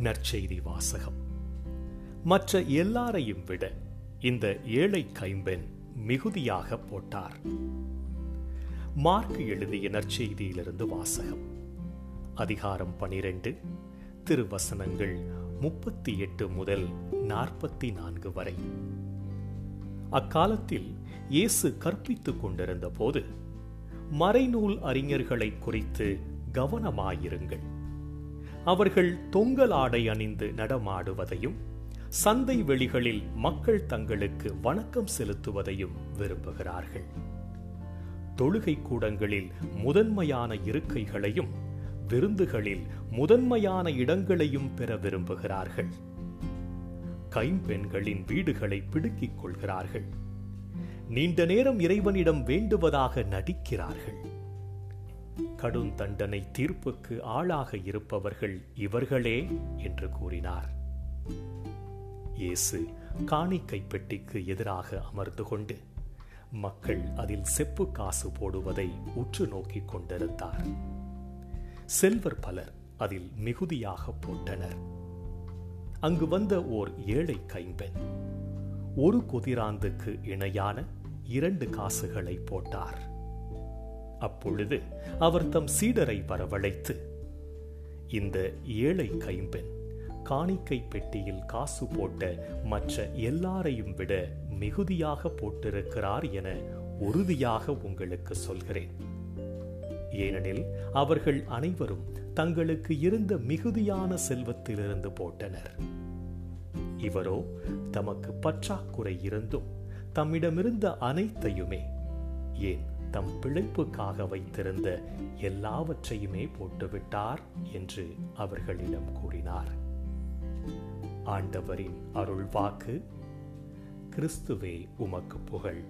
நற்செய்தி வாசகம். மற்ற எல்லாரையும் விட இந்த ஏழை கைம்பெண் மிகுதியாக போட்டார். மார்க் எழுதிய நற்செய்தியிலிருந்து வாசகம். அதிகாரம் பனிரெண்டு திருவசனங்கள் முப்பத்தி எட்டு முதல் நாற்பத்தி நான்கு வரை. அக்காலத்தில் இயேசு கற்பித்துக் கொண்டிருந்த போது மறைநூல் அறிஞர்களை குறித்து கவனமாயிருங்கள். அவர்கள் தொங்கல் ஆடை அணிந்து நடமாடுவதையும் சந்தை வெளிகளில் மக்கள் தங்களுக்கு வணக்கம் செலுத்துவதையும் விரும்புகிறார்கள். தொழுகை கூடங்களில் முதன்மையான இருக்கைகளையும் விருந்துகளில் முதன்மையான இடங்களையும் பெற விரும்புகிறார்கள். கைம்பெண்களின் வீடுகளை பிடுங்கிக் கொள்கிறார்கள். நீண்ட நேரம் இறைவனிடம் வேண்டுவதாக நடிக்கிறார்கள். கடும் தண்டனை தீர்ப்புக்கு ஆளாக இருப்பவர்கள் இவர்களே என்று கூறினார். இயேசு காணிக்கை பெட்டிக்கு எதிராக அமர்ந்து கொண்டு மக்கள் அதில் செப்பு காசு போடுவதை உற்று நோக்கிக் கொண்டிருந்தார். செல்வர் பலர் அதில் மிகுதியாக போட்டனர். அங்கு வந்த ஓர் ஏழை கைம்பெண் ஒரு குதிராந்துக்கு இணையான இரண்டு காசுகளை போட்டார். அப்பொழுது அவர் தம் சீடரை வரவழைத்து இந்த ஏழை கைம்பெண் காணிக்கை பெட்டியில் காசு போட்ட மற்ற எல்லாரையும் விட மிகுதியாக போட்டிருக்கிறார் என உறுதியாக உங்களுக்கு சொல்கிறேன். ஏனெனில் அவர்கள் அனைவரும் தங்களுக்கு இருந்த மிகுதியான செல்வத்திலிருந்து போட்டனர். இவரோ தமக்கு பற்றாக்குறை இருந்தும் தம்மிடமிருந்த அனைத்தையுமே ஏன் தம் பிழைப்புக்காக வைத்திருந்த எல்லாவற்றையுமே போட்டுவிட்டார் என்று அவர்களிடம் கூறினார். ஆண்டவரின் அருள் வாக்கு கிறிஸ்துவே உமக்கு புகழ்.